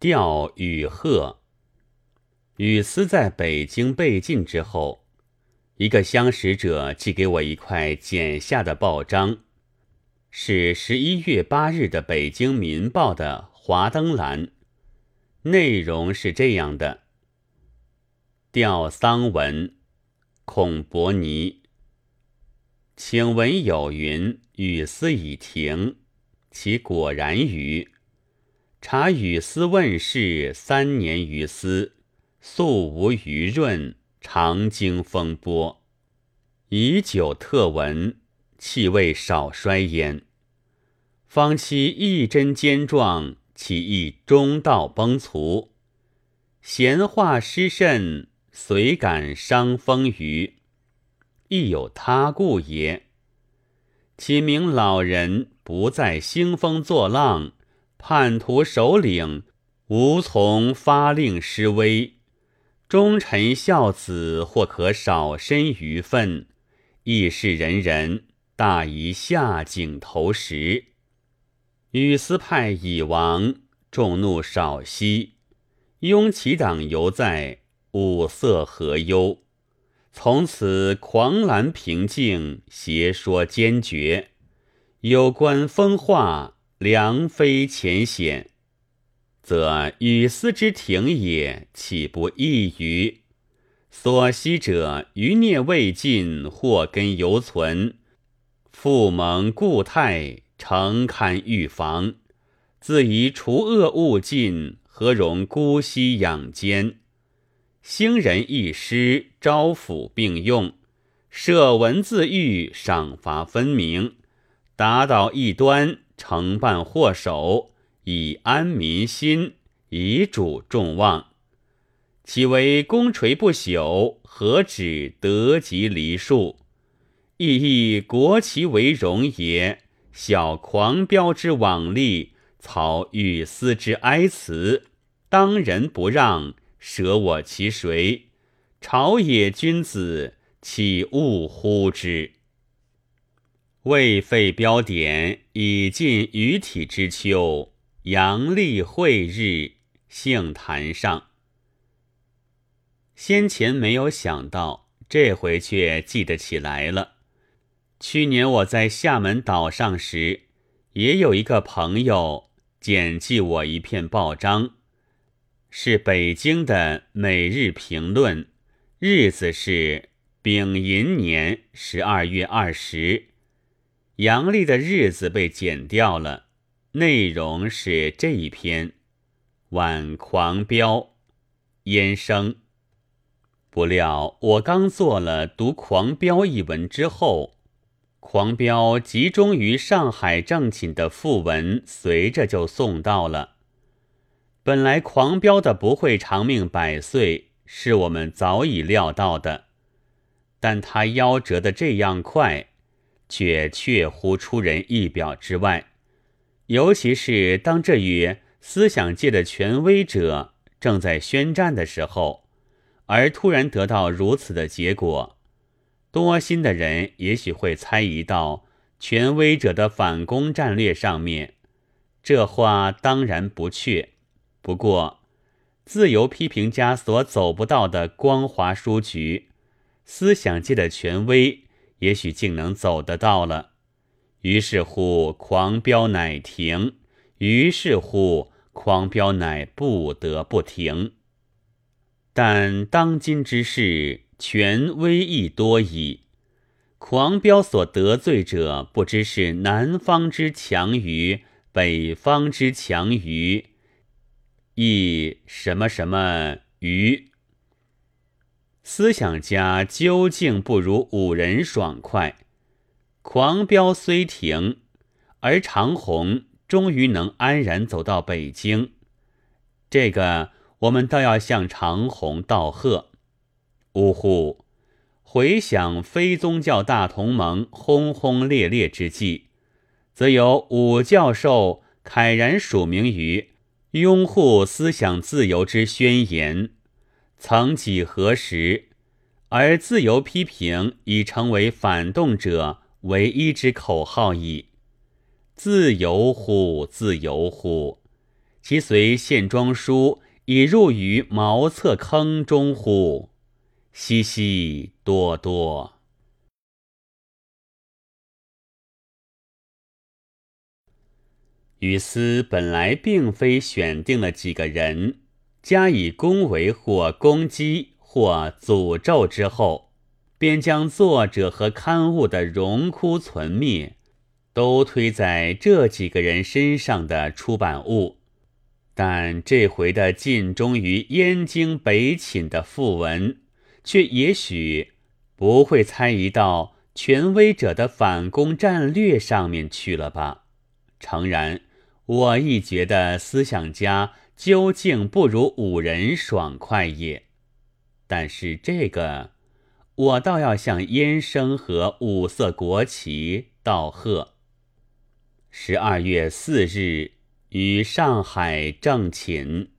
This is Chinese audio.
调与鹤。雨丝在北京被禁之后，一个相识者寄给我一块剪下的报章，是十一月八日的《北京民报》的华灯栏，内容是这样的：吊丧文，孔伯尼。请闻有云：雨丝已停，其果然与？察雨丝问世三年余丝，素无余润，常经风波。以久特闻，气味少衰焉。方期一针坚壮，其意中道崩殂。闲话失甚，遂感伤风余。亦有他故也。启明老人不再兴风作浪，叛徒首领无从发令施威，忠臣孝子或可少身于愤，亦是人人大宜下井投石。羽丝派已亡，众怒少息，拥其党犹在，五色何忧？从此狂澜平静，邪说坚决。有关风化，良非浅显，则雨丝之庭也，岂不异于？所惜者余孽未尽，祸根犹存。复蒙故态，诚堪预防。自宜除恶务尽，何容姑息养奸？兴仁一师，招抚并用，设文字狱，赏罚分明，打倒一端，惩办祸首，以安民心，以主众望。岂为功垂不朽？何止得及梨树？亦以国其为荣也。小狂飙之往例，曹欲思之哀辞，当仁不让。舍我其谁？朝野君子岂勿呼之？未废标点，已尽余体之秋。阳历会日，杏坛上。先前没有想到，这回却记得起来了。去年我在厦门岛上时，也有一个朋友简记我一篇报章。是北京的《每日评论》，日子是丙寅年十二月二十，阳历的日子被剪掉了。内容是这一篇：晚狂飙，烟生。不料我刚做了读《狂飙》一文之后，《狂飙》集中于上海正寝的副文，随着就送到了。本来狂飙的不会长命百岁，是我们早已料到的，但他夭折的这样快，却确乎出人意表之外。尤其是当这与思想界的权威者正在宣战的时候，而突然得到如此的结果，多心的人也许会猜疑到权威者的反攻战略上面。这话当然不确。不过，自由批评家所走不到的光华书局，思想界的权威也许竟能走得到了。于是乎，狂飙乃停；于是乎，狂飙乃不得不停。但当今之事，权威亦多矣。狂飙所得罪者，不知是南方之强于北方之强于。亦什么什么于思想家究竟不如五人爽快，狂飙虽停，而长虹终于能安然走到北京。这个我们倒要向长虹道贺。呜呼！回想非宗教大同盟轰轰烈烈之际，则有武教授慨然署名于。拥护思想自由之宣言，曾几何时，而自由批评已成为反动者唯一之口号矣。自由乎，自由乎！其随献庄书已入于茅厕坑中乎？兮兮多多。于斯本来并非选定了几个人，加以恭维或攻击或诅咒之后，便将作者和刊物的荣枯存灭。都推在这几个人身上的出版物，但这回的尽忠于燕京北寝的讣文，却也许不会猜疑到权威者的反攻战略上面去了吧？诚然，我亦觉得思想家究竟不如五人爽快也。但是这个，我倒要向燕生和五色国旗道贺。十二月四日，于上海正寝。